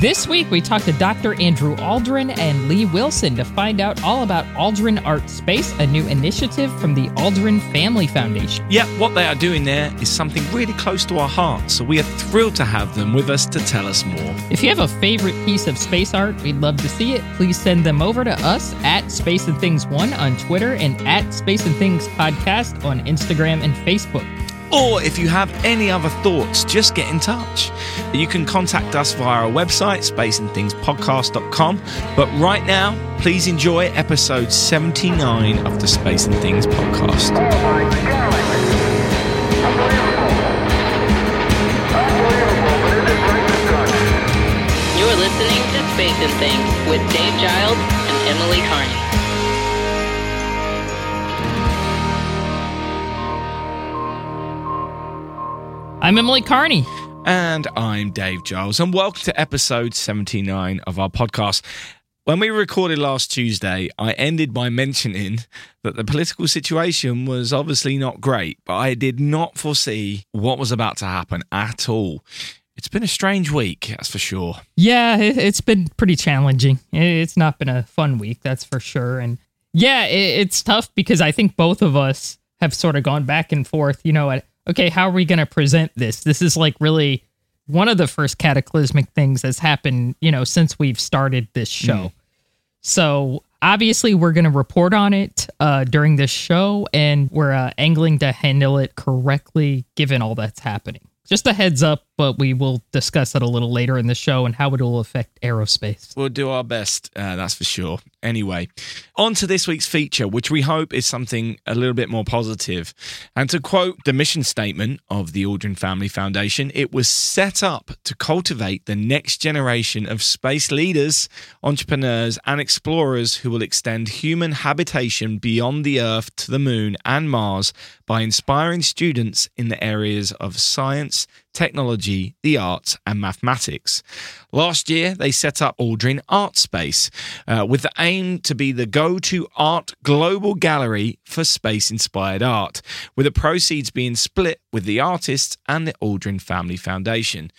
This week, we talked to Dr. Andrew Aldrin and Lee Wilson to find out all about Aldrin Art Space, a new initiative from the Aldrin Family Foundation. Yeah, what they are doing there is something really close to our hearts, so we are thrilled to have them with us to tell us more. If you have a favorite piece of space art, we'd love to see it. Please send them over to us at Space and Things One on Twitter and at Space and Things Podcast on Instagram and Facebook. Or if you have any other thoughts, just get in touch. You can contact us via our website, spaceandthingspodcast.com. But right now, please enjoy episode 79 of the Space and Things podcast. You're listening to Space and Things with Dave Giles and Emily Carney. I'm Emily Carney. And I'm Dave Giles, and welcome to episode 79 of our podcast. When we recorded last Tuesday, I ended by mentioning that the political situation was obviously not great, but I did not foresee what was about to happen at all. It's been a strange week, that's for sure. Yeah, it, it's been pretty challenging. It's not been a fun week, that's for sure. And yeah, it's tough because I think both of us have sort of gone back and forth, you know, at okay, how are we going to present this? This is like really one of the first cataclysmic things that's happened, you know, since we've started this show. Mm. So obviously, we're going to report on it uh, during this show, and we're uh, angling to handle it correctly given all that's happening. Just a heads up, but we will discuss it a little later in the show and how it will affect aerospace. We'll do our best, uh, that's for sure. Anyway, on to this week's feature, which we hope is something a little bit more positive. And to quote the mission statement of the Aldrin Family Foundation, it was set up to cultivate the next generation of space leaders, entrepreneurs, and explorers who will extend human habitation beyond the Earth to the Moon and Mars by inspiring students in the areas of science, technology, the arts, and mathematics. Last year, they set up Aldrin Art Space uh, with the aim to be the go to art global gallery for space inspired art, with the proceeds being split with the artists and the Aldrin Family Foundation.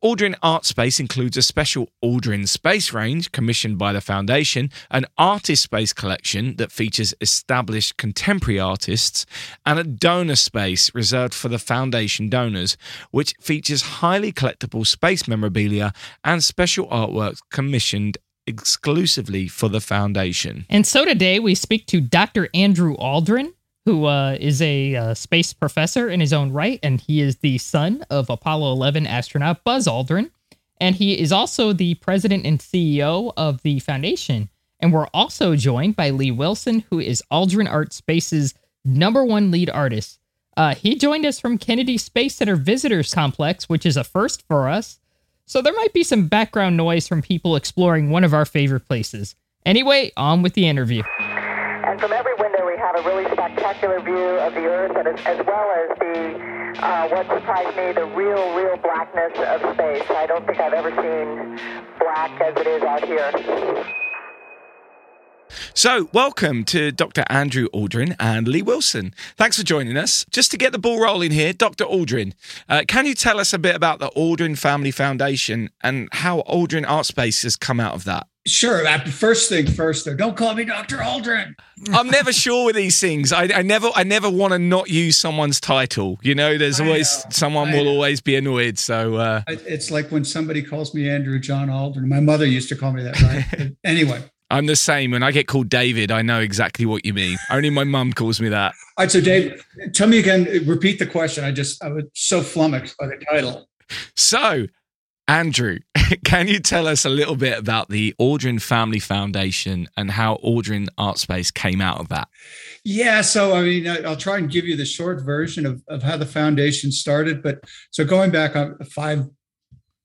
Aldrin Art Space includes a special Aldrin Space range commissioned by the Foundation, an artist space collection that features established contemporary artists, and a donor space reserved for the Foundation donors, which features highly collectible space memorabilia and special artworks commissioned exclusively for the foundation. And so today we speak to Dr. Andrew Aldrin, who uh, is a uh, space professor in his own right, and he is the son of Apollo 11 astronaut Buzz Aldrin. And he is also the president and CEO of the foundation. And we're also joined by Lee Wilson, who is Aldrin Art Space's number one lead artist. Uh, he joined us from Kennedy Space Center Visitors Complex, which is a first for us. So there might be some background noise from people exploring one of our favorite places. Anyway, on with the interview. And from every window, we have a really spectacular view of the Earth, as, as well as the uh, what surprised me, the real, real blackness of space. I don't think I've ever seen black as it is out here. So, welcome to Dr. Andrew Aldrin and Lee Wilson. Thanks for joining us. Just to get the ball rolling here, Dr. Aldrin, uh, can you tell us a bit about the Aldrin Family Foundation and how Aldrin Art Space has come out of that? Sure. First thing first, though, don't call me Dr. Aldrin. I'm never sure with these things. I, I never, I never want to not use someone's title. You know, there's always know, someone will always be annoyed. So uh, it's like when somebody calls me Andrew John Aldrin. My mother used to call me that. Right? anyway, I'm the same. When I get called David, I know exactly what you mean. Only my mum calls me that. All right. So, Dave, tell me again, repeat the question. I just, I was so flummoxed by the title. So, Andrew, can you tell us a little bit about the Aldrin Family Foundation and how Aldrin Art Space came out of that? Yeah, so I mean, I'll try and give you the short version of, of how the foundation started. But so going back uh, five,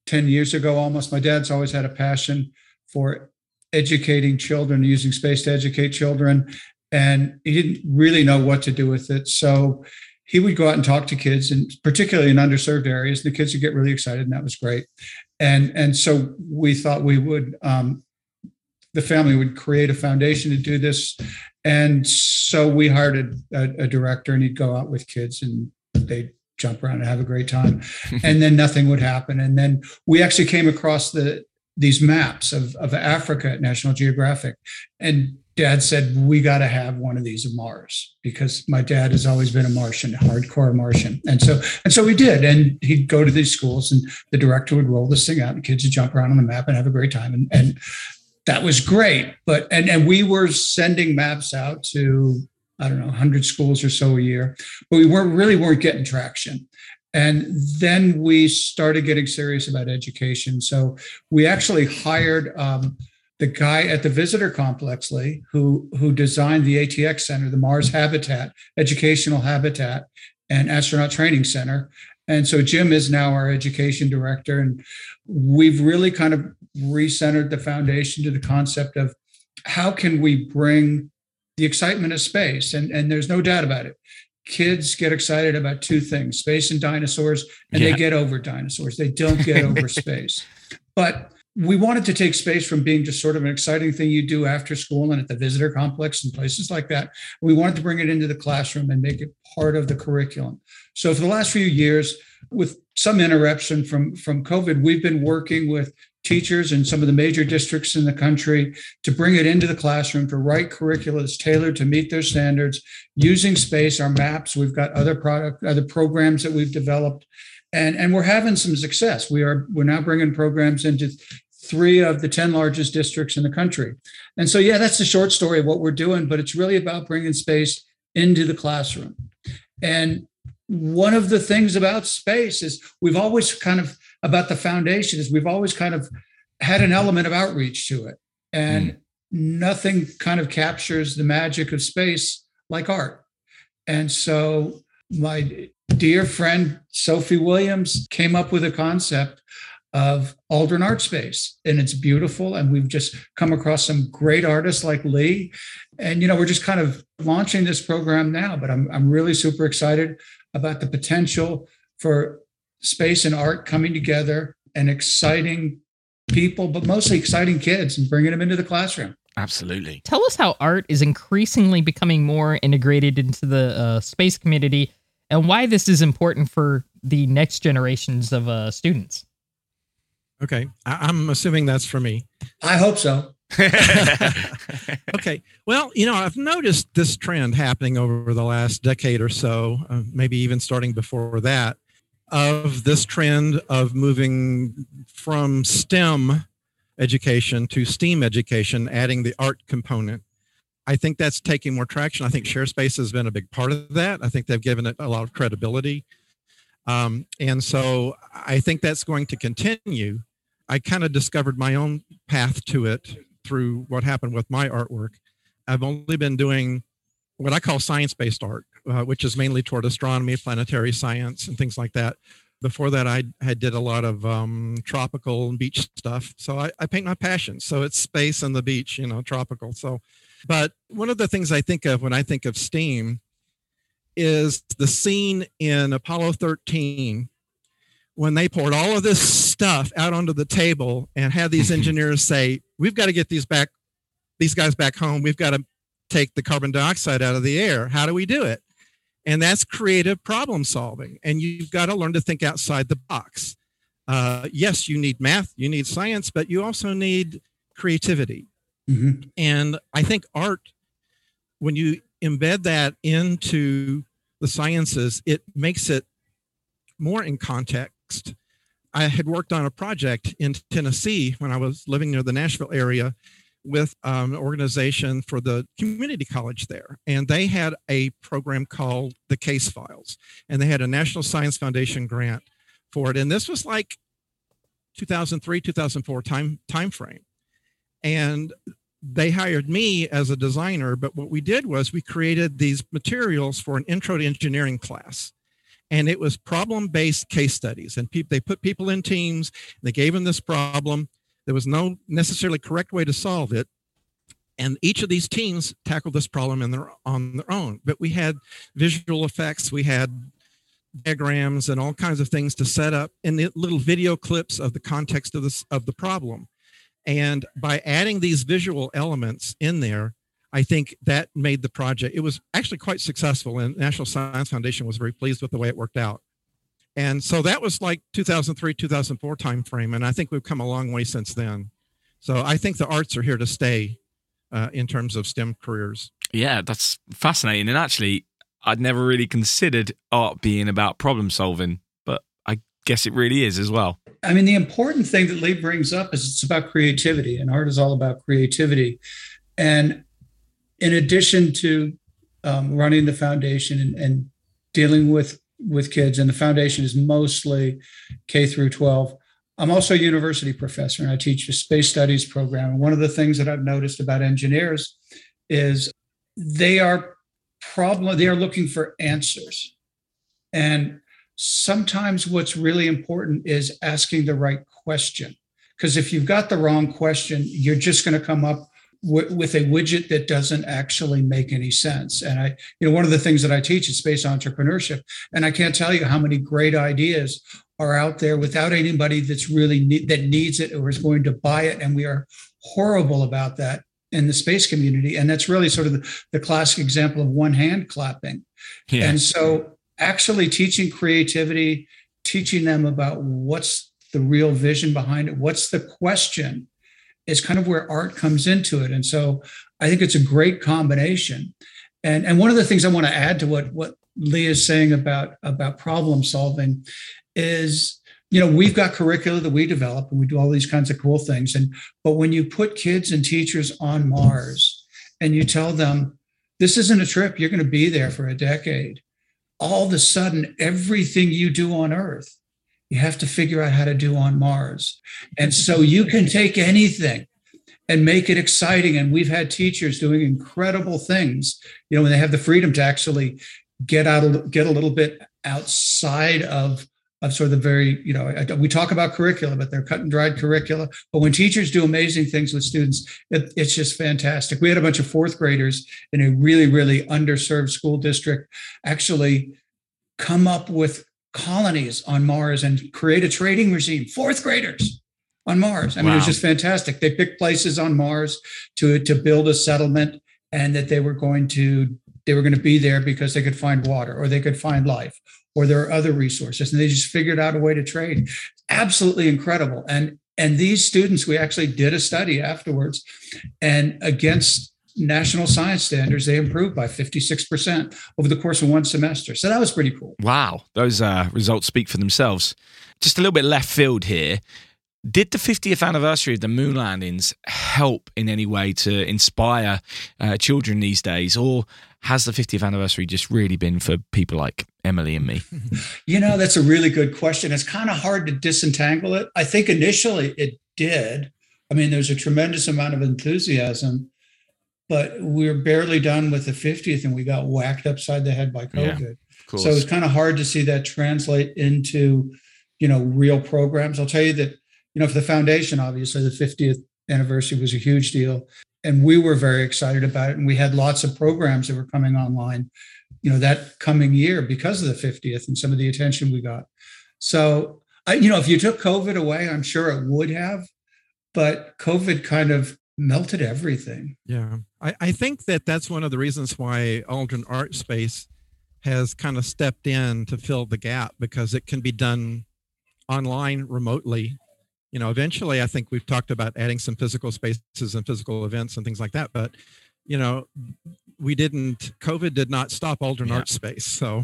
ten years ago almost, my dad's always had a passion for educating children, using space to educate children. And he didn't really know what to do with it. So he would go out and talk to kids, and particularly in underserved areas, the kids would get really excited, and that was great. And and so we thought we would, um, the family would create a foundation to do this, and so we hired a, a, a director, and he'd go out with kids, and they'd jump around and have a great time, and then nothing would happen. And then we actually came across the these maps of, of Africa at National Geographic. And dad said, We got to have one of these of Mars because my dad has always been a Martian, hardcore Martian. And so, and so we did. And he'd go to these schools and the director would roll this thing out and kids would jump around on the map and have a great time. And, and that was great. But, and, and we were sending maps out to, I don't know, 100 schools or so a year, but we weren't really weren't getting traction. And then we started getting serious about education. So we actually hired um, the guy at the visitor complex, Lee, who who designed the ATX Center, the Mars Habitat, Educational Habitat, and Astronaut Training Center. And so Jim is now our education director, and we've really kind of recentered the foundation to the concept of how can we bring the excitement of space, and and there's no doubt about it kids get excited about two things space and dinosaurs and yeah. they get over dinosaurs. They don't get over space. But we wanted to take space from being just sort of an exciting thing you do after school and at the visitor complex and places like that. We wanted to bring it into the classroom and make it part of the curriculum. So for the last few years with some interruption from from covid we've been working with teachers in some of the major districts in the country to bring it into the classroom to write curricula that's tailored to meet their standards. Using space our maps we've got other product other programs that we've developed. And and we're having some success. We are we're now bringing programs into three of the 10 largest districts in the country. And so yeah that's the short story of what we're doing but it's really about bringing space into the classroom. And one of the things about space is we've always kind of about the foundation is we've always kind of had an element of outreach to it and mm. nothing kind of captures the magic of space like art and so my dear friend sophie williams came up with a concept of Aldrin Art Space. And it's beautiful. And we've just come across some great artists like Lee. And, you know, we're just kind of launching this program now, but I'm, I'm really super excited about the potential for space and art coming together and exciting people, but mostly exciting kids and bringing them into the classroom. Absolutely. Tell us how art is increasingly becoming more integrated into the uh, space community and why this is important for the next generations of uh, students. Okay. I- am assuming that's for me. I hope so. okay. Well, you know, I've noticed this trend happening over the last decade or so, uh, maybe even starting before that, of this trend of moving from STEM education to STEAM education, adding the art component. I think that's taking more traction. I think ShareSpace has been a big part of that. I think they've given it a lot of credibility. Um, and so I think that's going to continue. I kind of discovered my own path to it through what happened with my artwork. I've only been doing what I call science based art, uh, which is mainly toward astronomy, planetary science, and things like that. Before that, I had did a lot of um, tropical and beach stuff. So I, I paint my passions. So it's space and the beach, you know, tropical. So, but one of the things I think of when I think of STEAM is the scene in Apollo 13 when they poured all of this stuff out onto the table and had these engineers say, "We've got to get these back, these guys back home. We've got to take the carbon dioxide out of the air. How do we do it?" And that's creative problem solving. And you've got to learn to think outside the box. Uh, yes, you need math, you need science, but you also need creativity. Mm-hmm. And I think art, when you embed that into the sciences, it makes it more in context. I had worked on a project in Tennessee when I was living near the Nashville area with um, an organization for the community college there. And they had a program called the Case Files, and they had a National Science Foundation grant for it. And this was like 2003, 2004 time, time frame. And they hired me as a designer, but what we did was we created these materials for an intro to engineering class and it was problem-based case studies and people they put people in teams they gave them this problem there was no necessarily correct way to solve it. And each of these teams tackled this problem in their, on their own. But we had visual effects we had diagrams and all kinds of things to set up and little video clips of the context of this of the problem. And by adding these visual elements in there I think that made the project, it was actually quite successful, and National Science Foundation was very pleased with the way it worked out. And so that was like 2003, 2004 timeframe. And I think we've come a long way since then. So I think the arts are here to stay uh, in terms of STEM careers. Yeah, that's fascinating. And actually, I'd never really considered art being about problem solving, but I guess it really is as well. I mean, the important thing that Lee brings up is it's about creativity, and art is all about creativity. And in addition to um, running the foundation and, and dealing with with kids, and the foundation is mostly K through 12. I'm also a university professor and I teach a space studies program. And one of the things that I've noticed about engineers is they are problem they are looking for answers. And sometimes what's really important is asking the right question. Because if you've got the wrong question, you're just going to come up w- with a widget that doesn't actually make any sense. And I, you know, one of the things that I teach is space entrepreneurship, and I can't tell you how many great ideas are out there without anybody that's really ne- that needs it or is going to buy it, and we are horrible about that in the space community. And that's really sort of the, the classic example of one hand clapping. Yeah. And so actually teaching creativity, teaching them about what's the real vision behind it, what's the question is kind of where art comes into it. And so I think it's a great combination. And, and one of the things I want to add to what, what Lee is saying about, about problem solving is, you know, we've got curricula that we develop and we do all these kinds of cool things. And but when you put kids and teachers on Mars and you tell them this isn't a trip, you're going to be there for a decade, all of a sudden everything you do on Earth you have to figure out how to do on Mars. And so you can take anything and make it exciting. And we've had teachers doing incredible things, you know, when they have the freedom to actually get out, get a little bit outside of of sort of the very, you know, we talk about curricula, but they're cut and dried curricula. But when teachers do amazing things with students, it, it's just fantastic. We had a bunch of fourth graders in a really, really underserved school district actually come up with colonies on Mars and create a trading regime. Fourth graders on Mars. I mean, wow. it was just fantastic. They picked places on Mars to to build a settlement, and that they were going to they were going to be there because they could find water or they could find life or there are other resources, and they just figured out a way to trade. Absolutely incredible. And and these students, we actually did a study afterwards, and against national science standards, they improved by 56% over the course of one semester. So that was pretty cool. Wow. Those uh, results speak for themselves. Just a little bit left field here. Did the 50th anniversary of the moon landings help in any way to inspire uh, children these days? Or has the 50th anniversary just really been for people like Emily and me? You know, that's a really good question. It's kind of hard to disentangle it. I think initially it did. I mean, there's a tremendous amount of enthusiasm but we are barely done with the 50th and we got whacked upside the head by COVID. Yeah, so it's kind of hard to see that translate into, you know, real programs. I'll tell you that, you know, for the foundation, obviously the 50th anniversary was a huge deal. And we were very excited about it. And we had lots of programs that were coming online, you know, that coming year because of the 50th and some of the attention we got. So, I, you know, if you took COVID away, I'm sure it would have, but COVID kind of melted everything. Yeah. I, I think that that's one of the reasons why Aldrin Art Space has kind of stepped in to fill the gap because it can be done online remotely. You know, eventually I think we've talked about adding some physical spaces and physical events and things like that. But, you know, we didn't, COVID did not stop Aldrin yeah. Art Space. So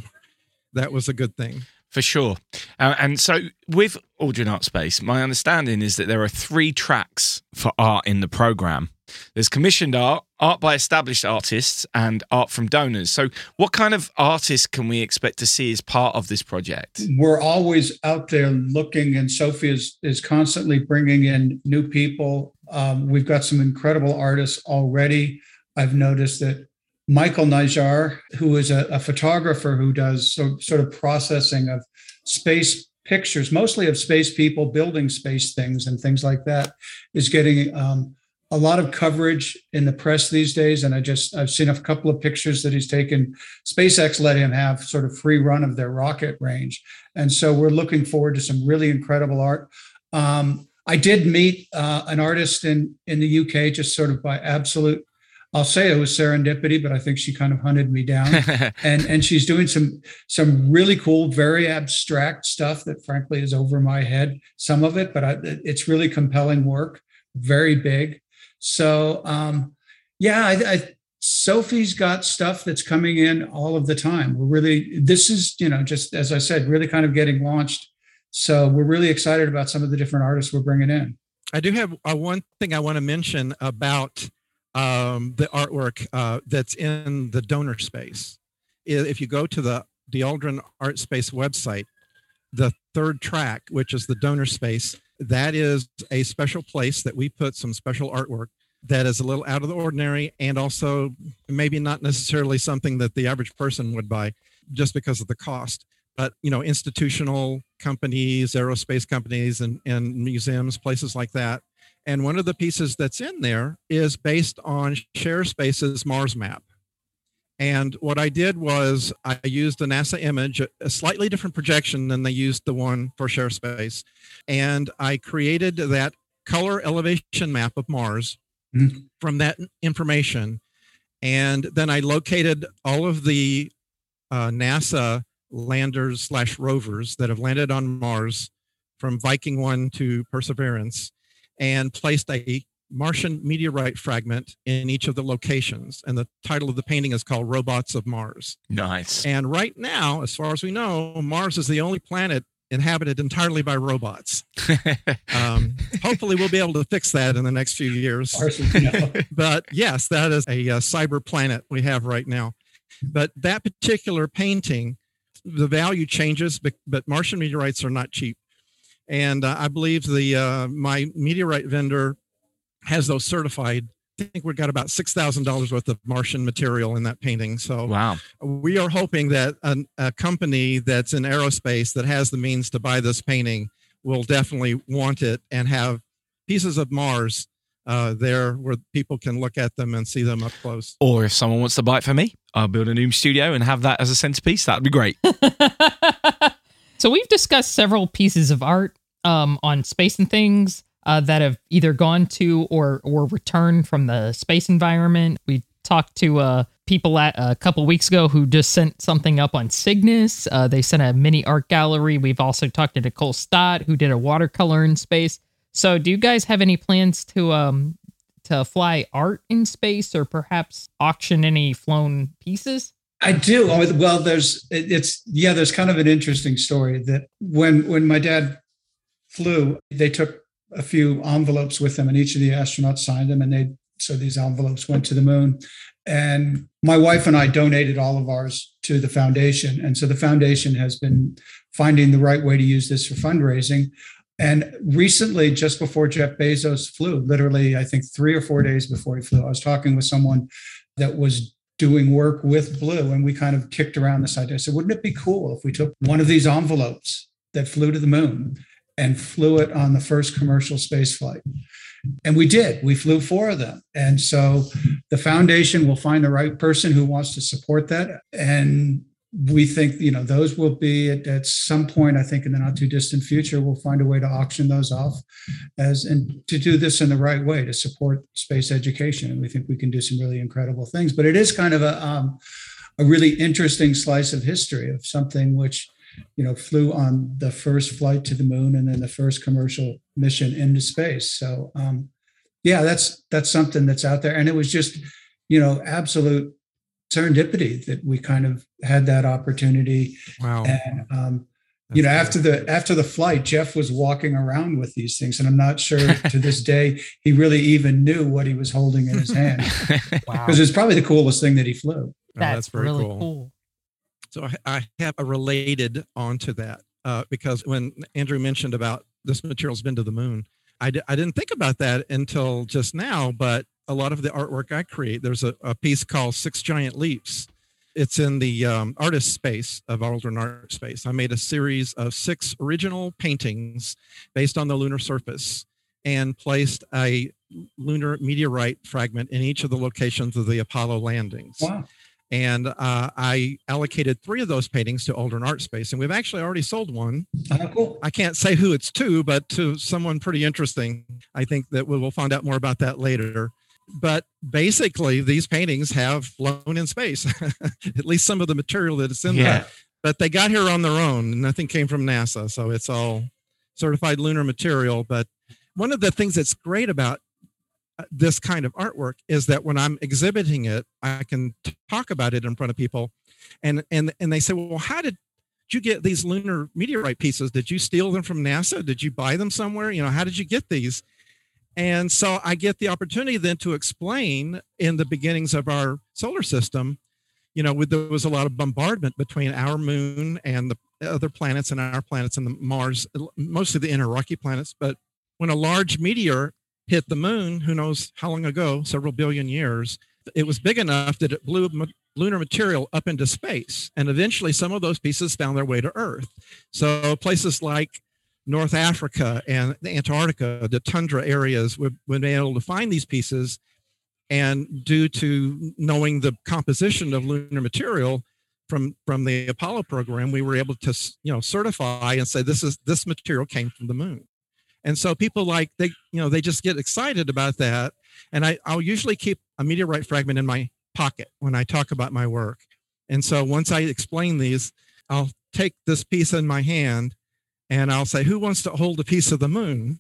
that was a good thing for sure. Uh, and so with Aldrin Art Space, my understanding is that there are three tracks for art in the program. There's commissioned art, art by established artists, and art from donors. So, what kind of artists can we expect to see as part of this project? We're always out there looking, and Sophie is, is constantly bringing in new people. Um, we've got some incredible artists already. I've noticed that Michael Najjar, who is a, a photographer who does so, sort of processing of space pictures, mostly of space people building space things and things like that, is getting um, a lot of coverage in the press these days. And I just I've seen a couple of pictures that he's taken. SpaceX let him have sort of free run of their rocket range, and so we're looking forward to some really incredible art. Um, I did meet uh, an artist in in the UK, just sort of by absolute I'll say it was serendipity, but I think she kind of hunted me down. and and she's doing some some really cool, very abstract stuff that frankly is over my head. Some of it, but I, it's really compelling work, very big. So um, yeah, I, I, Sophie's got stuff that's coming in all of the time. We're really this is you know just as I said, really kind of getting launched. So we're really excited about some of the different artists we're bringing in. I do have uh, one thing I want to mention about um, the artwork uh, that's in the donor space. If you go to the the Aldrin Art Space website, the third track, which is the donor space, that is a special place that we put some special artwork that is a little out of the ordinary and also maybe not necessarily something that the average person would buy just because of the cost but you know institutional companies aerospace companies and, and museums places like that and one of the pieces that's in there is based on ShareSpace's Mars map. And what I did was I used a NASA image, a slightly different projection than they used the one for ShareSpace. And I created that color elevation map of Mars mm-hmm. from that information. And then I located all of the uh, NASA landers slash rovers that have landed on Mars from Viking 1 to Perseverance and placed a Martian meteorite fragment in each of the locations. And the title of the painting is called Robots of Mars. Nice. And right now, as far as we know, Mars is the only planet inhabited entirely by robots. um, hopefully, we'll be able to fix that in the next few years. but yes, that is a, a cyber planet we have right now. But that particular painting, the value changes, but, but Martian meteorites are not cheap and uh, I believe the uh, my meteorite vendor has those certified. I think we've got about six thousand dollars worth of Martian material in that painting. So wow, we are hoping that a, a company that's in aerospace that has the means to buy this painting will definitely want it and have pieces of Mars uh, there where people can look at them and see them up close. Or if someone wants to buy it for me, I'll build a new studio and have that as a centerpiece. That'd be great. So we've discussed several pieces of art um, on space and things uh, that have either gone to or or returned from the space environment. We talked to uh, people at a couple weeks ago who just sent something up on Cygnus. Uh, they sent a mini art gallery. We've also talked to Nicole Stott who did a watercolor in space. So, do you guys have any plans to um to fly art in space or perhaps auction any flown pieces? I do. Oh, well, there's it's yeah. There's kind of an interesting story that when when my dad flew, they took a few envelopes with them, and each of the astronauts signed them, and they so these envelopes went to the moon. And my wife and I donated all of ours to the foundation, and so the foundation has been finding the right way to use this for fundraising. And recently, just before Jeff Bezos flew, literally, I think three or four days before he flew, I was talking with someone that was doing work with Blue, and we kind of kicked around this idea. So, wouldn't it be cool if we took one of these envelopes that flew to the moon and flew it on the first commercial space flight? And we did. We flew four of them. And so the foundation will find the right person who wants to support that. And we think you know those will be at, at, some point i think in the not too distant future we'll find a way to auction those off as and to do this in the right way to support space education and we think we can do some really incredible things but it is kind of a um, a really interesting slice of history of something which you know flew on the first flight to the moon and then the first commercial mission into space so um, yeah that's that's something that's out there and it was just you know absolute serendipity that we kind of had that opportunity. Wow. And um, you know, after the after the flight, Jeff was walking around with these things, and I'm not sure to this day he really even knew what he was holding in his hand. wow. Because it's probably the coolest thing that he flew. That's, oh, that's very really cool. cool. So I have a related onto that uh, because when Andrew mentioned about this material's been to the moon, I d- I didn't think about that until just now, but a lot of the artwork I create. There's a, a piece called Six Giant Leaps. It's in the um, artist space of Aldrin Art Space. I made a series of six original paintings based on the lunar surface and placed a lunar meteorite fragment in each of the locations of the Apollo landings. Wow. And uh, I allocated three of those paintings to Aldrin Art Space, and we've actually already sold one. Oh, cool. I can't say who it's to, but to someone pretty interesting. I think that we'll find out more about that later but basically, these paintings have flown in space, at least some of the material that is in Yeah. there. But they got here on their own. Nothing came from NASA. So it's all certified lunar material. But one of the things that's great about Uh, this kind of artwork is that when I'm exhibiting it, I can talk about it in front of people, and and and they say, "Well, how did you get these lunar meteorite pieces? Did you steal them from NASA? Did you buy them somewhere? You know, how did you get these?" And so I get the opportunity then to explain in the beginnings of our solar system, you know, with, there was a lot of bombardment between our moon and the other planets and our planets and the Mars, mostly the inner rocky planets. But when a large meteor hit the moon, who knows how long ago, several billion years, it was big enough that it blew lunar material up into space. And eventually some of those pieces found their way to Earth. So places like North Africa and Antarctica, the tundra areas, we've been able to find these pieces. And due to knowing the composition of lunar material from from the Apollo program, we were able to you know certify and say this is this material came from the moon. And so people like they you know they just get excited about that. And I I'll usually keep a meteorite fragment in my pocket when I talk about my work. And so once I explain these, I'll take this piece in my hand and I'll say, Who wants to hold a piece of the moon?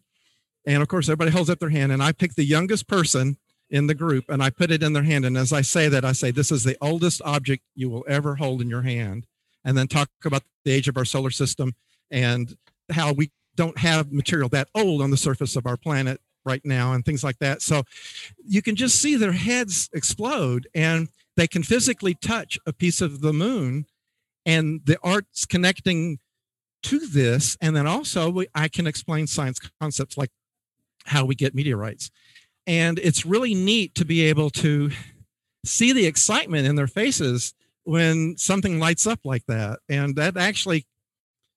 And of course, everybody holds up their hand, and I pick the youngest person in the group and I put it in their hand. And as I say that, I say, This is the oldest object you will ever hold in your hand. And then talk about the age of our solar system and how we don't have material that old on the surface of our planet right now and things like that. So you can just see their heads explode and they can physically touch a piece of the moon and the art's connecting to this. And then also we, i can explain science concepts like how we get meteorites. And it's really neat to be able to see the excitement in their faces when something lights up like that. And that actually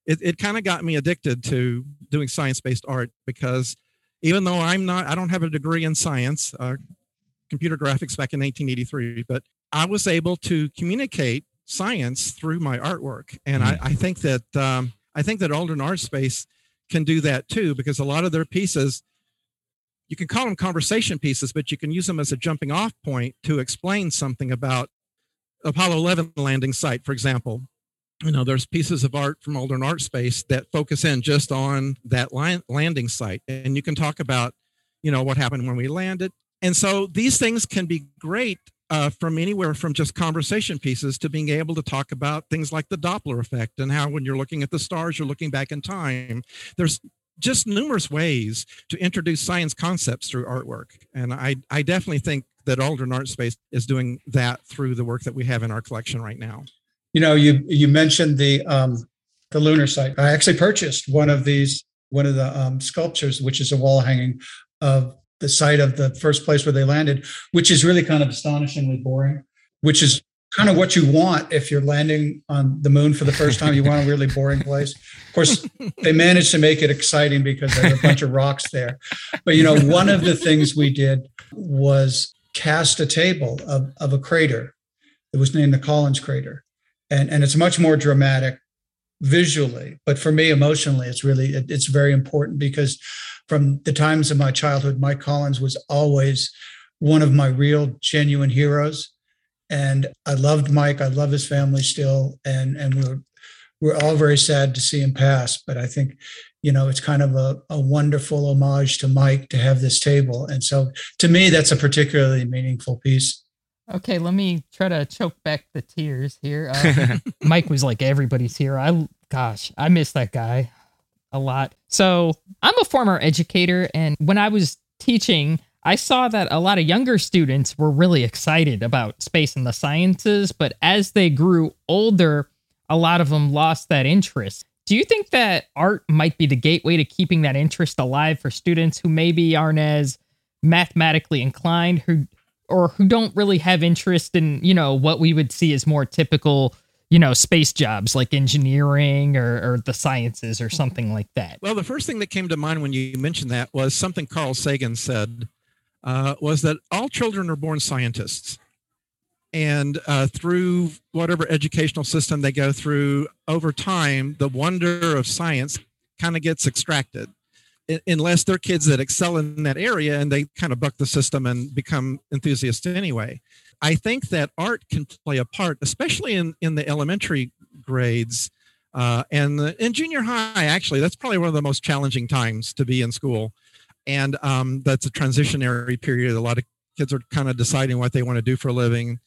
it, it kind of got me addicted to doing science-based art because even though i'm not i don't have a degree in science uh, computer graphics back in 1983 but i was able to communicate science through my artwork. And I, I think that um, i think that aldrin art space can do that too because a lot of their pieces you can call them conversation pieces but you can use them as a jumping off point to explain something about apollo 11 landing site for example you know there's pieces of art from aldrin art space that focus in just on that land, landing site and you can talk about you know what happened when we landed and so these things can be great uh, from anywhere from just conversation pieces to being able to talk about things like the Doppler effect and how when you're looking at the stars, you're looking back in time. There's just numerous ways to introduce science concepts through artwork. And I, I definitely think that Aldrin Art Space is doing that through the work that we have in our collection right now. You know, you you mentioned the um, the lunar site. I actually purchased one of these, one of the um, sculptures, which is a wall hanging of the site of the first place where they landed, which is really kind of astonishingly boring. Which is kind of what you want if you're landing on the moon for the first time. You want a really boring place. Of course, they managed to make it exciting because there were a bunch of rocks there. But you know, one of the things we did was cast a table of, of a crater. It was named the Collins crater. And, and it's much more dramatic visually, but for me emotionally, it's really it, it's very important because from the times of my childhood, Mike Collins was always one of my real genuine heroes. And I loved Mike. I love his family still. And and we we're we're all very sad to see him pass. But I think, you know, it's kind of a, a wonderful homage to Mike to have this table. And so to me, that's a particularly meaningful piece. Okay, let me try to choke back the tears here. Uh, Mike was like everybody's here. I gosh, I miss that guy a lot. So I'm a former educator, and when I was teaching, I saw that a lot of younger students were really excited about space and the sciences, but as they grew older, a lot of them lost that interest. Do you think that art might be the gateway to keeping that interest alive for students who maybe aren't as mathematically inclined, who or who don't really have interest in, you know, what we would see as more typical, you know, space jobs like engineering or, or the sciences or something like that? Well, the first thing that came to mind when you mentioned that was something Carl Sagan said uh, was that all children are born scientists. And uh, through whatever educational system they go through over time, the wonder of science kind of gets extracted. Unless they're kids that excel in that area and they kind of buck the system and become enthusiasts anyway. I think that art can play a part, especially in, in the elementary grades uh, and in junior high. Actually, that's probably one of the most challenging times to be in school, and um, that's a transitionary period. A lot of kids are kind of deciding what they want to do for a living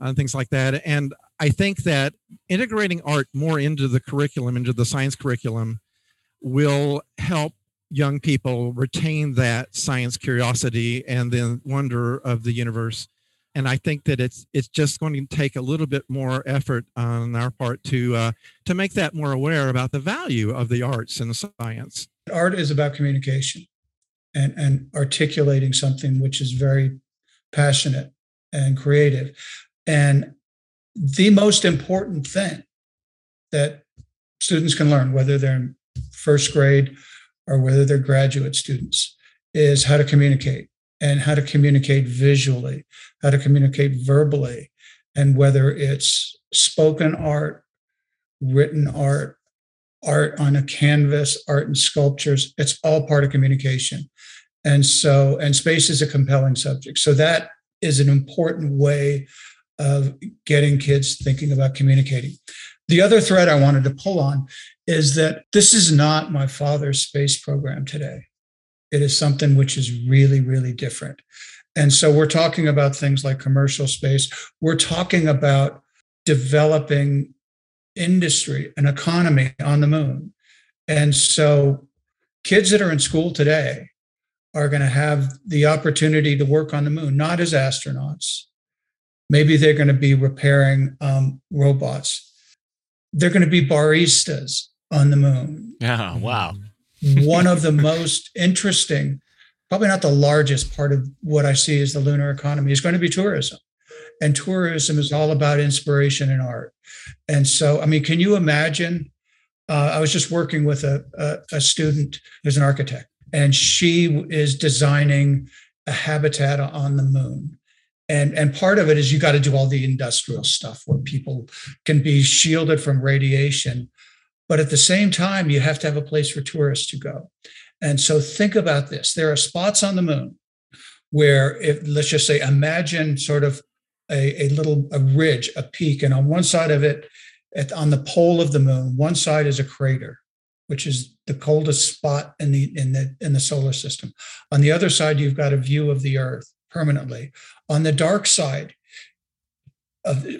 and things like that. And I think that integrating art more into the curriculum, into the science curriculum, will help young people retain that science curiosity and the wonder of the universe and I think that it's it's just going to take a little bit more effort on our part to uh, to make that more aware about the value of the arts and science. Art is about communication and and articulating something which is very passionate and creative, and the most important thing that students can learn, whether they're in first grade or whether they're graduate students, is how to communicate and how to communicate visually, how to communicate verbally, and whether it's spoken art, written art, art on a canvas, art and sculptures, it's all part of communication. And so, and space is a compelling subject. So that is an important way of getting kids thinking about communicating. The other thread I wanted to pull on is that this is not my father's space program today. It is something which is really, really different. And so we're talking about things like commercial space. We're talking about developing industry, an economy on the moon. And so kids that are in school today are going to have the opportunity to work on the moon, not as astronauts. Maybe they're going to be repairing um, robots. They're going to be baristas on the moon. Yeah, wow one of the most interesting, probably not the largest part of what I see as the lunar economy is going to be tourism. And tourism is all about inspiration and art. And so, I mean, can you imagine? Uh, I was just working with a, a, a student who's an architect, and she is designing a habitat on the moon and and part of it is you got to do all the industrial stuff where people can be shielded from radiation but at the same time, you have to have a place for tourists to go. And so think about this there are spots on the moon where, if, let's just say, imagine sort of a, a little a ridge, a peak, and on one side of it, at, on the pole of the moon, one side is a crater, which is the coldest spot in the in the in the solar system. On the other side, you've got a view of the Earth permanently. On the dark side,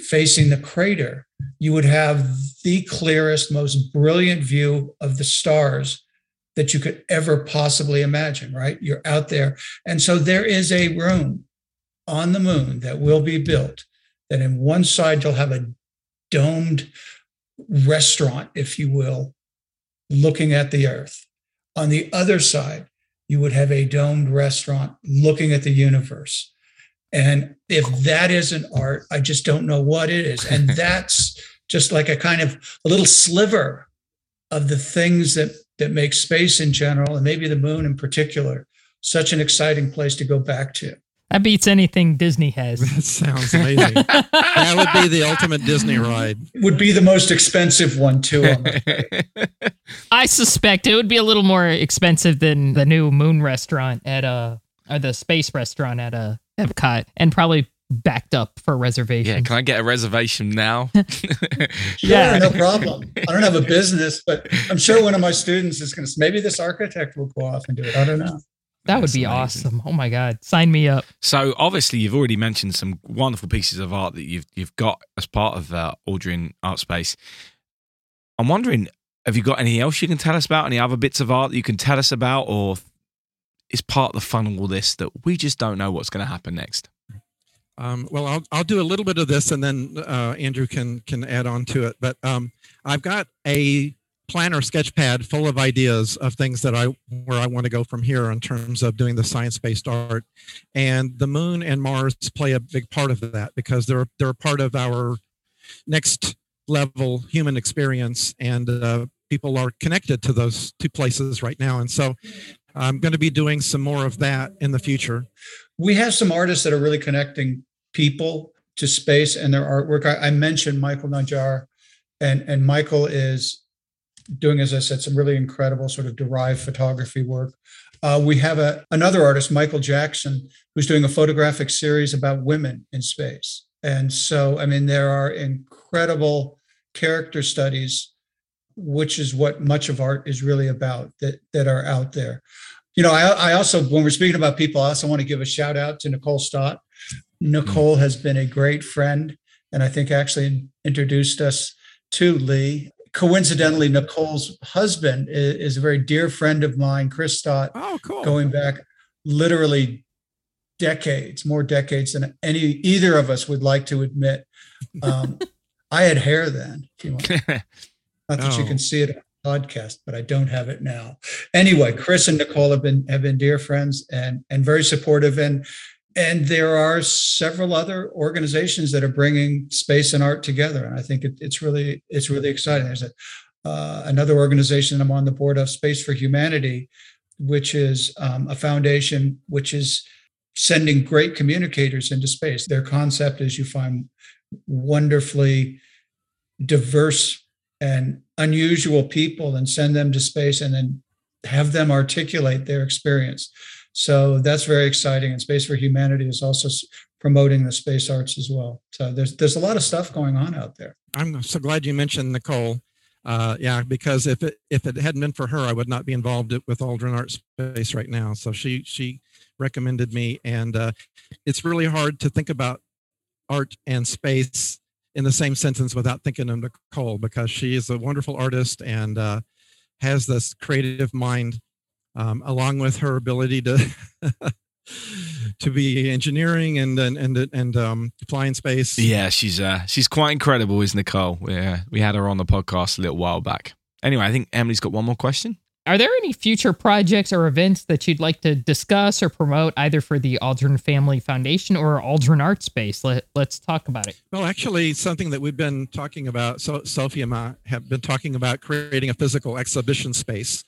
facing the crater, you would have the clearest, most brilliant view of the stars that you could ever possibly imagine, right? You're out there. And so there is a room on the moon that will be built that in one side you'll have a domed restaurant, if you will, looking at the earth. On the other side, you would have a domed restaurant looking at the universe. And if that isn't art, I just don't know what it is. And that's just like a kind of a little sliver of the things that that make space in general and maybe the moon in particular such an exciting place to go back to. That beats anything Disney has. That sounds amazing. that would be the ultimate Disney ride. Would be the most expensive one too. I suspect it would be a little more expensive than the new moon restaurant at a or the space restaurant at uh Epcot and probably backed up for reservation. Yeah, can I get a reservation now? sure, yeah, no problem. I don't have a business, but I'm sure one of my students is going to. Maybe this architect will go off and do it. I don't know. That would That's be amazing. awesome. Oh my god, sign me up. So obviously, you've already mentioned some wonderful pieces of art that you've you've got as part of uh, Aldrin Art Space. I'm wondering, have you got anything else you can tell us about? Any other bits of art that you can tell us about, or is part of the fun of all this that we just don't know what's going to happen next. Um, well, I'll, I'll do a little bit of this, and then uh, Andrew can can add on to it. But um, I've got a planner sketch pad full of ideas of things that I where I want to go from here in terms of doing the science based art, and the moon and Mars play a big part of that because they're they're part of our next level human experience, and uh, people are connected to those two places right now, and so I'm going to be doing some more of that in the future. We have some artists that are really connecting people to space and their artwork. I, I mentioned Michael Najjar, and and Michael is doing, as I said, some really incredible sort of derived photography work. Uh, we have a, another artist, Michael Jackson, who's doing a photographic series about women in space. And so, I mean, there are incredible character studies, which is what much of art is really about, that, that are out there. You know, I, I also, when we're speaking about people, I also want to give a shout out to Nicole Stott. Nicole has been a great friend, and I think actually introduced us to Lee coincidentally, Nicole's husband is, is, a very dear friend of mine, Chris Stott. Oh, cool. Going back literally decades, more decades than any either of us would like to admit. Um, I had hair then, if you want. Not that oh. you can see it on podcast, but I don't have it now. Anyway, Chris and Nicole have been have been dear friends and and very supportive. And and there are several other organizations that are bringing space and art together and i think it, it's really it's really exciting there's a, uh, another organization i'm on the board of space for humanity which is um, a foundation which is sending great communicators into space their concept is you find wonderfully diverse and unusual people and send them to space and then have them articulate their experience so that's very exciting. And Space for Humanity is also promoting the space arts as well. So there's there's a lot of stuff going on out there. I'm so glad you mentioned Nicole. Uh, yeah, because if it if it hadn't been for her, I would not be involved with Aldrin Art Space right now. So she she recommended me, and uh, it's really hard to think about art and space in the same sentence without thinking of Nicole because she is a wonderful artist and uh, has this creative mind um, along with her ability to to be engineering and and and, and um, flying space. Yeah, she's uh, she's quite incredible, is Nicole? Yeah, we had her on the podcast a little while back. Anyway, I think Emily's got one more question. Are there any future projects or events that you'd like to discuss or promote either for the Aldrin Family Foundation or Aldrin Art Space? Let, us talk about it. Well, actually, something that we've been talking about, so Sophie and I have been talking about creating a physical exhibition space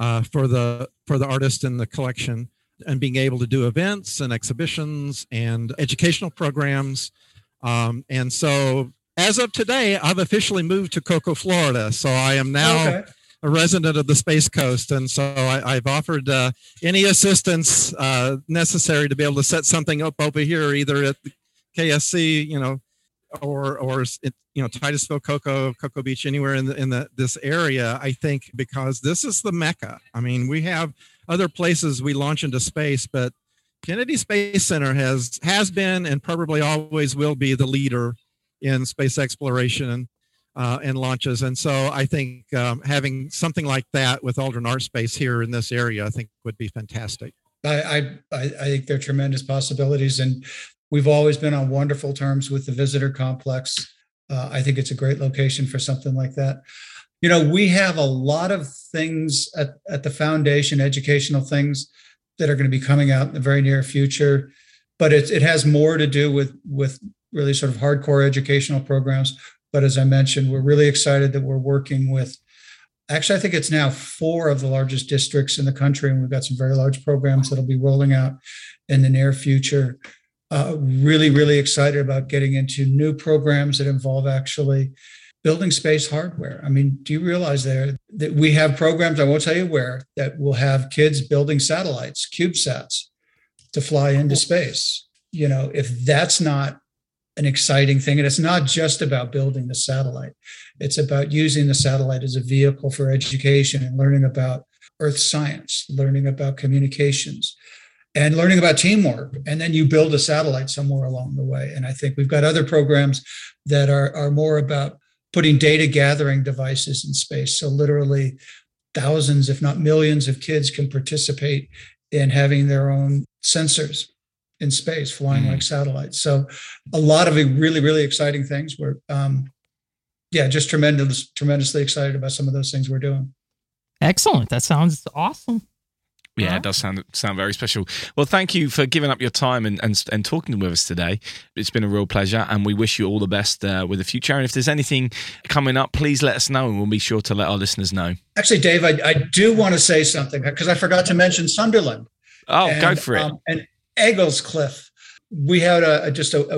uh, for the for the artist in the collection and being able to do events and exhibitions and educational programs. Um, and so as of today, I've officially moved to Cocoa, Florida. So I am now okay. A resident of the Space Coast. And so I, have offered uh, any assistance uh, necessary to be able to set something up over here, either at KSC, you know, or or you know Titusville, Cocoa, Cocoa Beach, anywhere in the, in the this area. I think because this is the mecca. I mean, we have other places we launch into space, but Kennedy Space Center has has been and probably always will be the leader in space exploration uh, and launches. And so I think um, having something like that with Aldrin Art Space here in this area, I think would be fantastic. I, I, I think there are tremendous possibilities. And We've always been on wonderful terms with the visitor complex. Uh, I think it's a great location for something like that. You know, we have a lot of things at, at the foundation, educational things that are going to be coming out in the very near future, but it, it has more to do with, with really sort of hardcore educational programs. But as I mentioned, we're really excited that we're working with actually, I think it's now four of the largest districts in the country, and we've got some very large programs that'll be rolling out in the near future uh, really, really excited about getting into new programs that involve actually building space hardware. I mean, do you realize there that we have programs, I won't tell you where, that will have kids building satellites, CubeSats, to fly into space? You know, if that's not an exciting thing, and it's not just about building the satellite, it's about using the satellite as a vehicle for education and learning about earth science, learning about communications, and learning about teamwork. And then you build a satellite somewhere along the way. And I think we've got other programs that are, are more about putting data gathering devices in space. So literally thousands, if not millions of kids can participate in having their own sensors in space flying mm like satellites. So a lot of really, really exciting things. We're um, yeah, just tremendous, tremendously excited about some of those things we're doing. Excellent. That sounds awesome. Yeah, it does sound sound very special. Well, thank you for giving up your time and, and, and talking with us today. It's been a real pleasure, and we wish you all the best uh, with the future. And if there's anything coming up, please let us know, and we'll be sure to let our listeners know. Actually, Dave, I, I do want to say something because I forgot to mention Sunderland. Oh, and, go for it. Um, and Egglescliffe, we had a, a just a,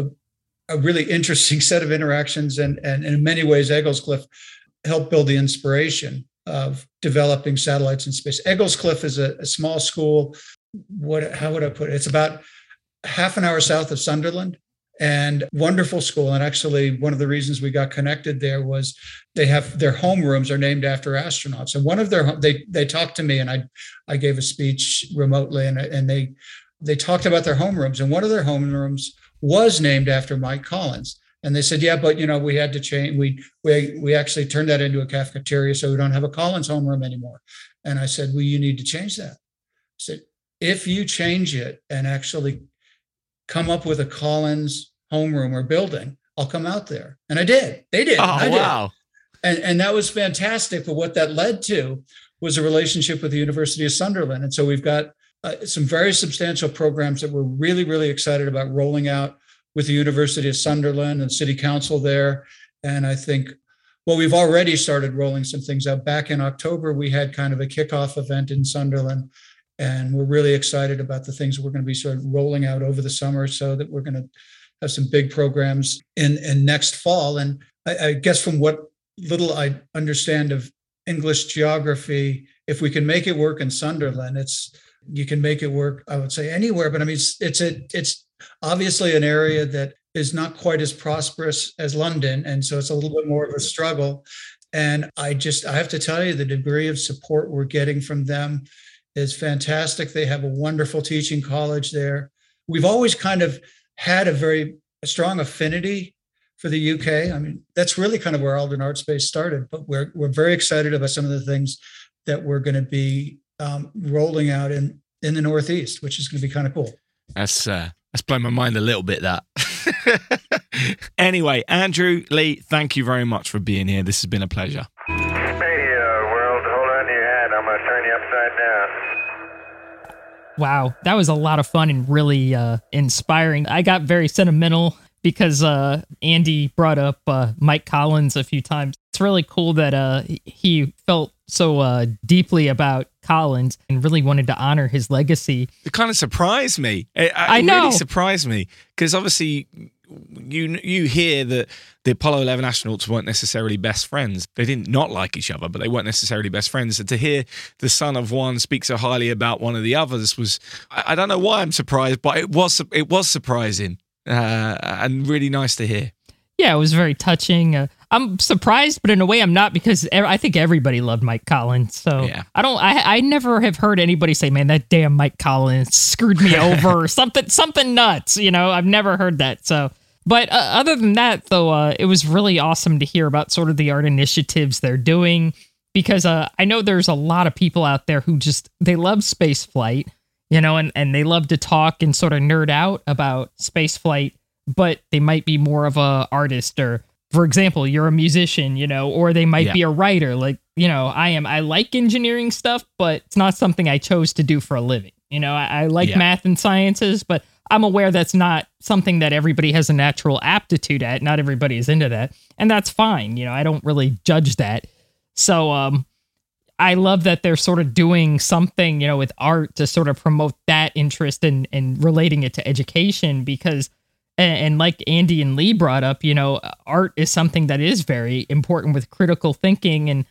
a, a, really interesting set of interactions, and, and, in many ways, Egglescliffe helped build the inspiration of developing satellites in space. Egglescliffe is a, a small school. What? How would I put it? It's about half an hour south of Sunderland and wonderful school. And actually, one of the reasons we got connected there was they have their homerooms are named after astronauts. And one of their they they talked to me, and I I gave a speech remotely, and and they they talked about their homerooms, and one of their homerooms was named after Mike Collins. And they said, yeah, but you know, we had to change. We we we actually turned that into a cafeteria, so we don't have a Collins homeroom anymore. And I said, well, you need to change that. I said, if you change it and actually come up with a Collins homeroom or building, I'll come out there. And I did. They did. Oh, I wow. Did. And, and that was fantastic. But what that led to was a relationship with the University of Sunderland. And so we've got uh, some very substantial programs that we're really, really excited about rolling out with the University of Sunderland and City Council there. And I think, well, we've already started rolling some things out. Back in October, we had kind of a kickoff event in Sunderland and we're really excited about the things we're going to be sort of rolling out over the summer so that we're going to have some big programs in, in next fall. And I, I guess from what little I understand of English geography, if we can make it work in Sunderland, it's you can make it work. I would say anywhere, but I mean it's it's a it's obviously an area that is not quite as prosperous as London, and so it's a little bit more of a struggle. And I just I have to tell you the degree of support we're getting from them is fantastic. They have a wonderful teaching college there. We've always kind of had a very strong affinity for the UK. I mean, that's really kind of where Aldrin Art Space started. But we're we're very excited about some of the things that we're going to be um, rolling out in in the Northeast, which is going to be kind of cool. That's uh, that's blown my mind a little bit. That. anyway, Andrew Lee, thank you very much for being here. This has been a pleasure. Hey, uh, world, hold on to your hat. I'm gonna turn you upside down. Wow, that was a lot of fun and really uh, inspiring. I got very sentimental because uh, Andy brought up uh, Mike Collins a few times. It's really cool that uh, he felt so uh, deeply about Collins and really wanted to honor his legacy. It kind of surprised me. It, I it know. really surprised me because obviously you you hear that the Apollo 11 astronauts weren't necessarily best friends. They didn't not like each other, but they weren't necessarily best friends. And to hear the son of one speak so highly about one of the others was I, I don't know why I'm surprised, but it was it was surprising uh, and really nice to hear. Yeah, it was very touching. Uh, I'm surprised, but in a way, I'm not because I think everybody loved Mike Collins. So Yeah. I don't. I I never have heard anybody say, "Man, that damn Mike Collins screwed me over," or something something nuts. You know, I've never heard that. So, but uh, other than that, though, uh, it was really awesome to hear about sort of the art initiatives they're doing because uh, I know there's a lot of people out there who just they love space flight, you know, and and they love to talk and sort of nerd out about space flight but they might be more of a artist or for example you're a musician you know or they might Yeah. be a writer. Like you know i am i like engineering stuff but it's not something i chose to do for a living. You know i, I like Yeah. math and sciences but i'm aware that's not something that everybody has a natural aptitude at. Not everybody is into that and that's fine. You know i don't really judge that. So um I love that they're sort of doing something, you know, with art to sort of promote that interest and and relating it to education because and, and like Andy and Lee brought up, you know, art is something that is very important with critical thinking and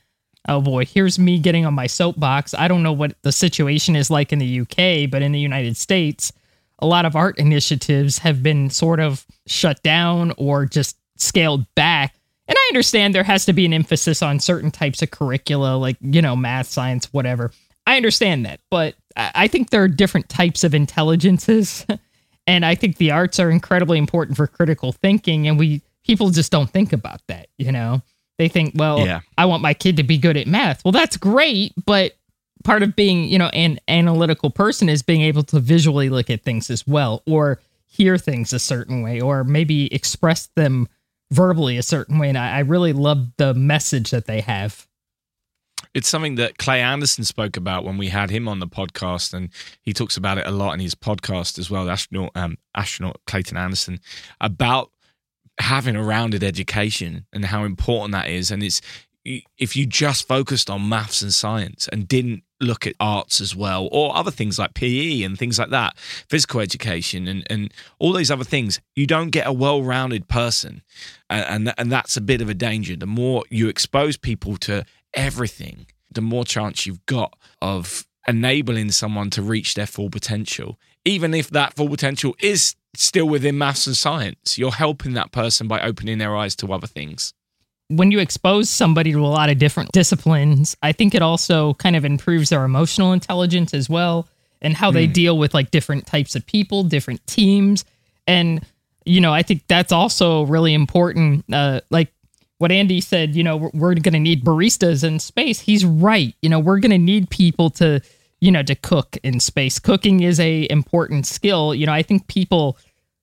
oh boy, here's me getting on my soapbox. I don't know what the situation is like in the UK, but in the United States, a lot of art initiatives have been sort of shut down or just scaled back. And I understand there has to be an emphasis on certain types of curricula, like, you know, math, science, whatever. I understand that. But I think there are different types of intelligences. and I think the arts are incredibly important for critical thinking. And we, people just don't think about that, you know? They think, well, Yeah. I want my kid to be good at math. Well, that's great. But part of being, you know, an analytical person is being able to visually look at things as well, or hear things a certain way, or maybe express them verbally a certain way. And I, I really love the message that they have. It's something that Clay Anderson spoke about when we had him on the podcast, and he talks about it a lot in his podcast as well. Astronaut, um, astronaut Clayton Anderson about having a rounded education and how important that is. And it's if you just focused on maths and science and didn't look at arts as well, or other things like PE and things like that, physical education and, and all these other things, you don't get a well rounded person. And, and, and that's a bit of a danger. The more you expose people to everything, the more chance you've got of enabling someone to reach their full potential. Even if that full potential is still within maths and science, you're helping that person by opening their eyes to other things. When you expose somebody to a lot of different disciplines, I think it also kind of improves their emotional intelligence as well and how they deal with like different types of people, different teams. And, you know, I think that's also really important. Uh, like what Andy said, you know, we're, we're going to need baristas in space. He's right. You know, we're going to need people to, you know, to cook in space. Cooking is a important skill. You know, I think people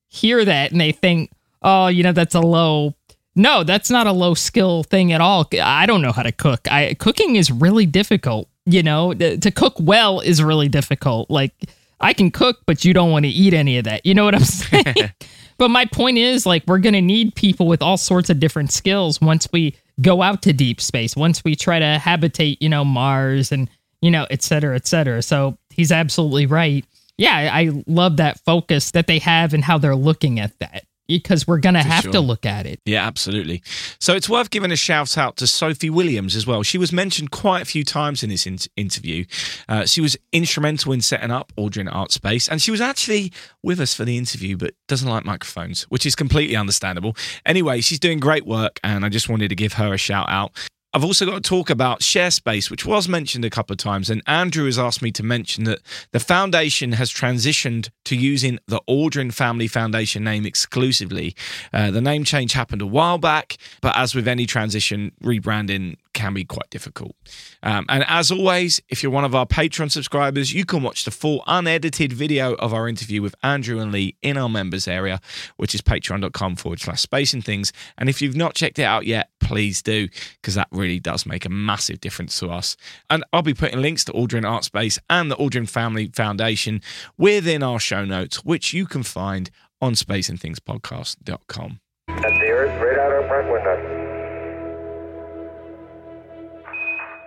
hear that and they think, oh, you know, that's a low no, that's not a low skill thing at all. I don't know how to cook. I cooking is really difficult. You know, to to cook well is really difficult. Like I can cook, but you don't want to eat any of that. You know what I'm saying? but my point is, like, we're gonna need people with all sorts of different skills once we go out to deep space. Once we try to habitate, you know, Mars and you know, et cetera, et cetera. So he's absolutely right. Yeah, I I love that focus that they have and how they're looking at that because we're gonna have sure. to look at it. Yeah, absolutely. So it's worth giving a shout out to Sophie Williams as well. She was mentioned quite a few times in this in- interview. Uh, she was instrumental in setting up Aldrin Art Space, and she was actually with us for the interview, but doesn't like microphones, which is completely understandable. Anyway, she's doing great work, and I just wanted to give her a shout out. I've also got to talk about ShareSpace, which was mentioned a couple of times. And Andrew has asked me to mention that the foundation has transitioned to using the Aldrin Family Foundation name exclusively. Uh, the name change happened a while back, but as with any transition, rebranding can be quite difficult. Um, and as always, if you're one of our Patreon subscribers, you can watch the full unedited video of our interview with Andrew and Lee in our members area, which is patreon.com forward slash space and things. And if you've not checked it out yet, please do, because that really does make a massive difference to us. And I'll be putting links to Aldrin Art Space and the Aldrin Family Foundation within our show notes, which you can find on spaceandthingspodcast.com. That's the Earth right out our front window.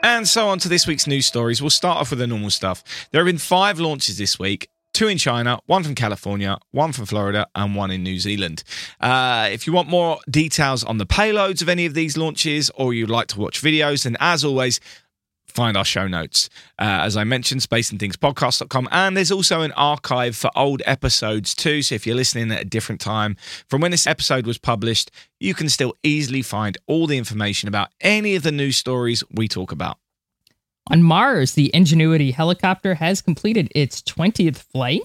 And so on to this week's news stories. We'll start off with the normal stuff. There have been five launches this week. Two in China, one from California, one from Florida, and one in New Zealand. Uh, if you want more details on the payloads of any of these launches, or you'd like to watch videos, then as always, find our show notes. Uh, as I mentioned, spaceandthingspodcast.com. And there's also an archive for old episodes too. So if you're listening at a different time from when this episode was published, you can still easily find all the information about any of the news stories we talk about. On Mars, the Ingenuity helicopter has completed its 20th flight.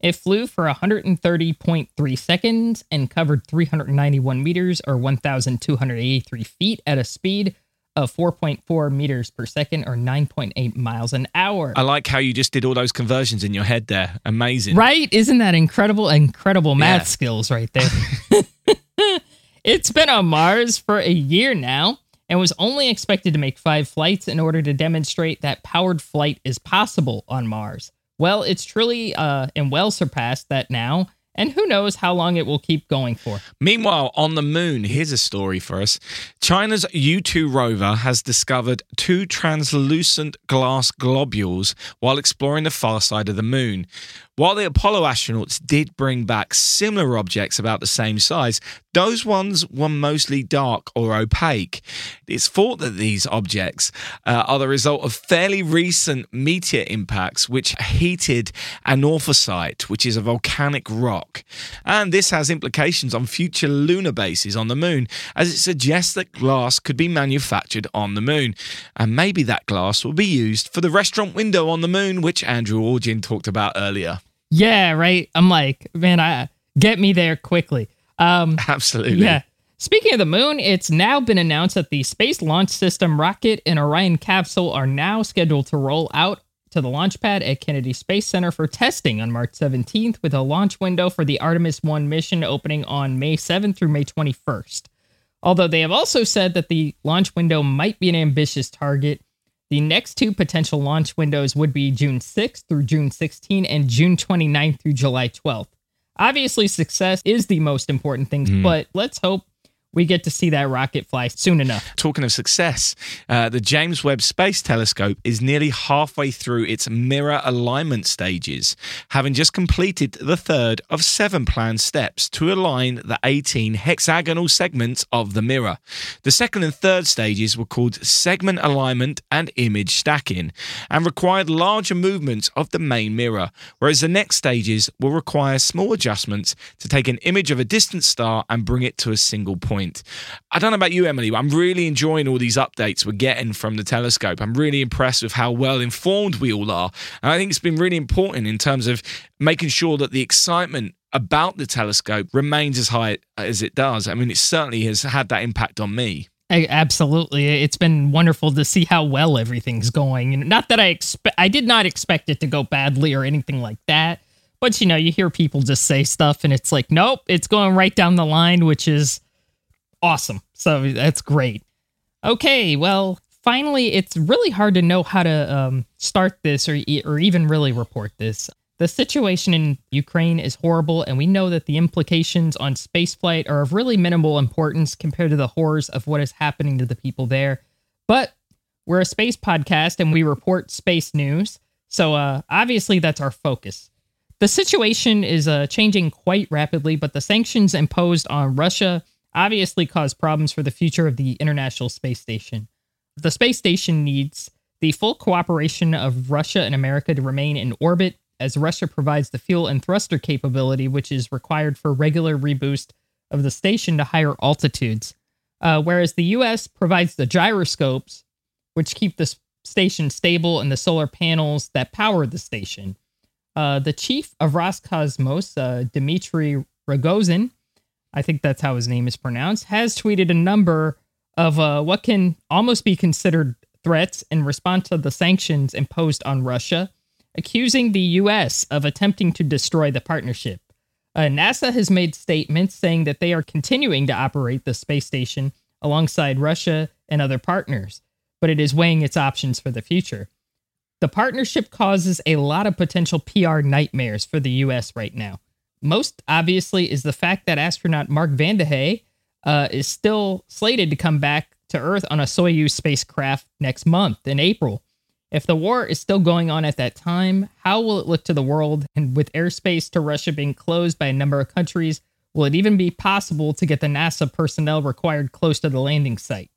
It flew for 130.3 seconds and covered 391 meters or 1,283 feet at a speed of 4.4 meters per second or 9.8 miles an hour. I like how you just did all those conversions in your head there. Amazing. Right? Isn't that incredible? Incredible math Yeah. skills right there. it's been on Mars for a year now and was only expected to make five flights in order to demonstrate that powered flight is possible on Mars. Well, it's truly uh, and well surpassed that now, and who knows how long it will keep going for. Meanwhile, on the moon, here's a story for us. China's Yutu-2 rover has discovered two translucent glass globules while exploring the far side of the moon. While the Apollo astronauts did bring back similar objects about the same size, those ones were mostly dark or opaque. It's thought that these objects uh, are the result of fairly recent meteor impacts which heated anorthosite, which is a volcanic rock. And this has implications on future lunar bases on the moon, as it suggests that glass could be manufactured on the moon. And maybe that glass will be used for the restaurant window on the moon, which Andrew Aldrin talked about earlier. Yeah, right. I'm like, man, I get me there quickly. Um, Absolutely. Yeah. Speaking of the moon, it's now been announced that the Space Launch System rocket and Orion capsule are now scheduled to roll out to the launch pad at Kennedy Space Center for testing on March 17th, with a launch window for the Artemis 1 mission opening on May 7th through May 21st. Although they have also said that the launch window might be an ambitious target, the next two potential launch windows would be June 6th through June 16 and June 29th through July 12th. Obviously, success is the most important thing, hmm. but let's hope we get to see that rocket fly soon enough. Talking of success, uh, the James Webb Space Telescope is nearly halfway through its mirror alignment stages, having just completed the third of seven planned steps to align the 18 hexagonal segments of the mirror. The second and third stages were called segment alignment and image stacking and required larger movements of the main mirror, whereas the next stages will require small adjustments to take an image of a distant star and bring it to a single point point. I don't know about you, Emily, but I'm really enjoying all these updates we're getting from the telescope. I'm really impressed with how well informed we all are. And I think it's been really important in terms of making sure that the excitement about the telescope remains as high as it does. I mean, it certainly has had that impact on me. Absolutely, it's been wonderful to see how well everything's going. Not that I expect, I did not expect it to go badly or anything like that. But you know, you hear people just say stuff, and it's like, nope, it's going right down the line, which is awesome. So that's great. Okay, well, finally, it's really hard to know how to um, start this or, or even really report this. The situation in Ukraine is horrible, and we know that the implications on spaceflight are of really minimal importance compared to the horrors of what is happening to the people there. But we're a space podcast and we report space news, so uh, obviously that's our focus. The situation is uh, changing quite rapidly, but the sanctions imposed on Russia obviously cause problems for the future of the International Space Station. The space station needs the full cooperation of Russia and America to remain in orbit, as Russia provides the fuel and thruster capability which is required for regular reboost of the station to higher altitudes, uh, whereas the US provides the gyroscopes, which keep the station stable, and the solar panels that power the station. Uh, the chief of Roscosmos, uh, Dmitry Rogozin, I think that's how his name is pronounced, has tweeted a number of uh, what can almost be considered threats in response to the sanctions imposed on Russia, accusing the U.S. of attempting to destroy the partnership. Uh, NASA has made statements saying that they are continuing to operate the space station alongside Russia and other partners, but it is weighing its options for the future. The partnership causes a lot of potential PR nightmares for the US right now. Most obviously is the fact that astronaut Mark Vande Hei uh, is still slated to come back to Earth on a Soyuz spacecraft next month in April. If the war is still going on at that time, how will it look to the world? And with airspace to Russia being closed by a number of countries, will it even be possible to get the NASA personnel required close to the landing site?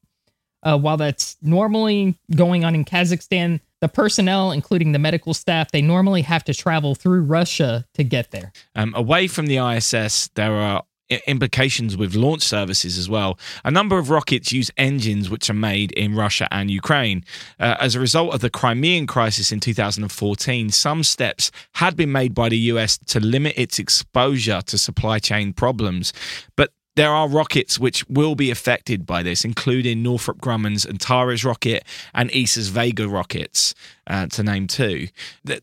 Uh, while that's normally going on in Kazakhstan, the personnel, including the medical staff, they normally have to travel through Russia to get there. Um, away from the ISS, there are implications with launch services as well. A number of rockets use engines which are made in Russia and Ukraine. Uh, as a result of the Crimean crisis in 2014, some steps had been made by the US to limit its exposure to supply chain problems. But there are rockets which will be affected by this, including Northrop Grumman's Antares rocket and ESA's Vega rockets, uh, to name two.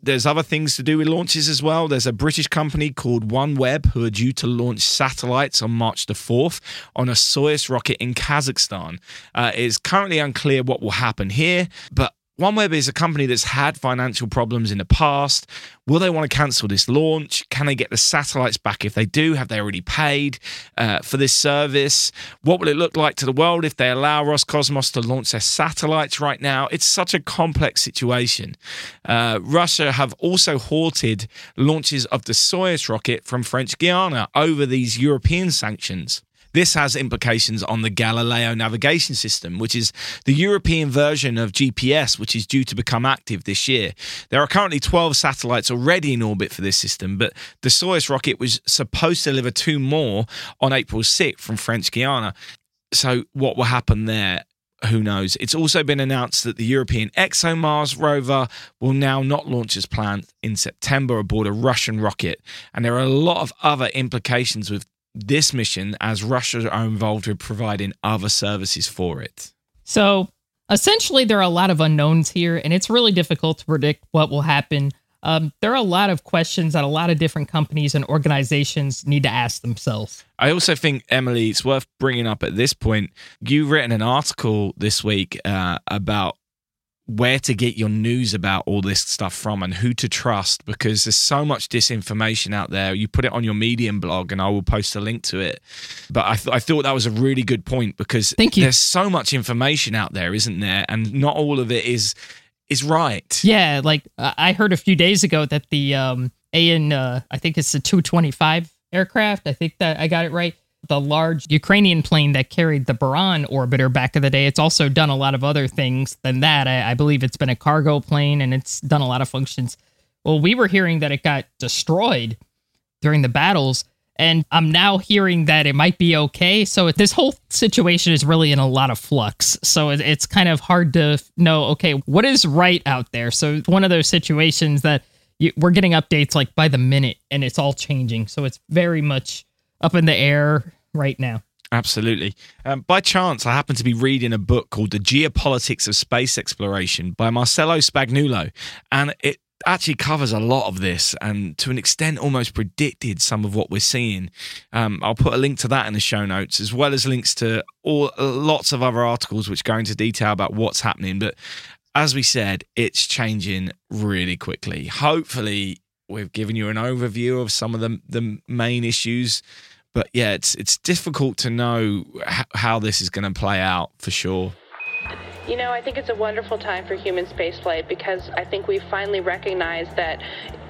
There's other things to do with launches as well. There's a British company called OneWeb who are due to launch satellites on March the 4th on a Soyuz rocket in Kazakhstan. Uh, it is currently unclear what will happen here, but OneWeb is a company that's had financial problems in the past. Will they want to cancel this launch? Can they get the satellites back? If they do, have they already paid uh, for this service? What will it look like to the world if they allow Roscosmos to launch their satellites right now? It's such a complex situation. Uh, Russia have also halted launches of the Soyuz rocket from French Guiana over these European sanctions. This has implications on the Galileo navigation system, which is the European version of GPS, which is due to become active this year. There are currently 12 satellites already in orbit for this system, but the Soyuz rocket was supposed to deliver two more on April 6th from French Guiana. So, what will happen there? who knows? It's also been announced that the European ExoMars rover will now not launch as planned in September aboard a Russian rocket. And there are a lot of other implications with this mission as Russia are involved with providing other services for it. So essentially, there are a lot of unknowns here, and it's really difficult to predict what will happen. Um, there are a lot of questions that a lot of different companies and organizations need to ask themselves. I also think, Emily, it's worth bringing up at this point. You've written an article this week uh, about where to get your news about all this stuff from and who to trust because there's so much disinformation out there. You put it on your Medium blog and I will post a link to it. But I, th- I thought that was a really good point because Thank you. there's so much information out there, isn't there? And not all of it is is right. Yeah, like I heard a few days ago that the um AN uh, I think it's the 225 aircraft. I think that I got it right. The large Ukrainian plane that carried the Buran orbiter back in the day. It's also done a lot of other things than that. I, I believe it's been a cargo plane and it's done a lot of functions. Well, we were hearing that it got destroyed during the battles, and I'm now hearing that it might be okay. So this whole situation is really in a lot of flux. So it- it's kind of hard to know, okay, what is right out there. So one of those situations that you, we're getting updates like by the minute, and it's all changing. So it's very much up in the air right now. Absolutely. Um, by chance, I happen to be reading a book called The Geopolitics of Space Exploration by Marcello Spagnulo. And it actually covers a lot of this and to an extent almost predicted some of what we're seeing. Um, I'll put a link to that in the show notes, as well as links to all lots of other articles which go into detail about what's happening. But as we said, it's changing really quickly. Hopefully, we've given you an overview of some of the the main issues but yeah, it's it's difficult to know h- how this is going to play out for sure. You know, I think it's a wonderful time for human spaceflight because I think we finally recognize that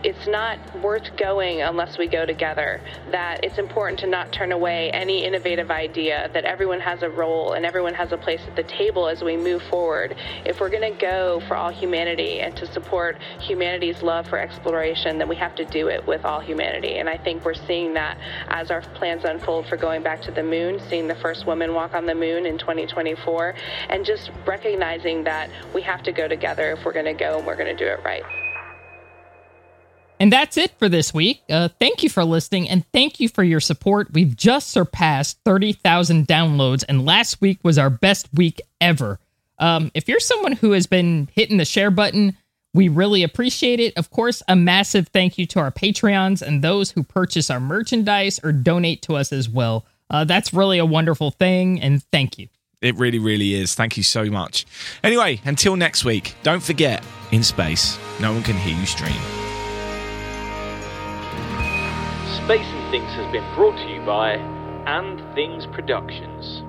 it's not worth going unless we go together. That it's important to not turn away any innovative idea, that everyone has a role and everyone has a place at the table as we move forward. If we're going to go for all humanity and to support humanity's love for exploration, then we have to do it with all humanity. And I think we're seeing that as our plans unfold for going back to the moon, seeing the first woman walk on the moon in 2024, and just recognizing that we have to go together if we're going to go and we're going to do it right. And that's it for this week. Uh, thank you for listening and thank you for your support. We've just surpassed 30,000 downloads, and last week was our best week ever. Um, if you're someone who has been hitting the share button, we really appreciate it. Of course, a massive thank you to our Patreons and those who purchase our merchandise or donate to us as well. Uh, that's really a wonderful thing, and thank you. It really, really is. Thank you so much. Anyway, until next week, don't forget in space, no one can hear you stream. Space and Things has been brought to you by And Things Productions.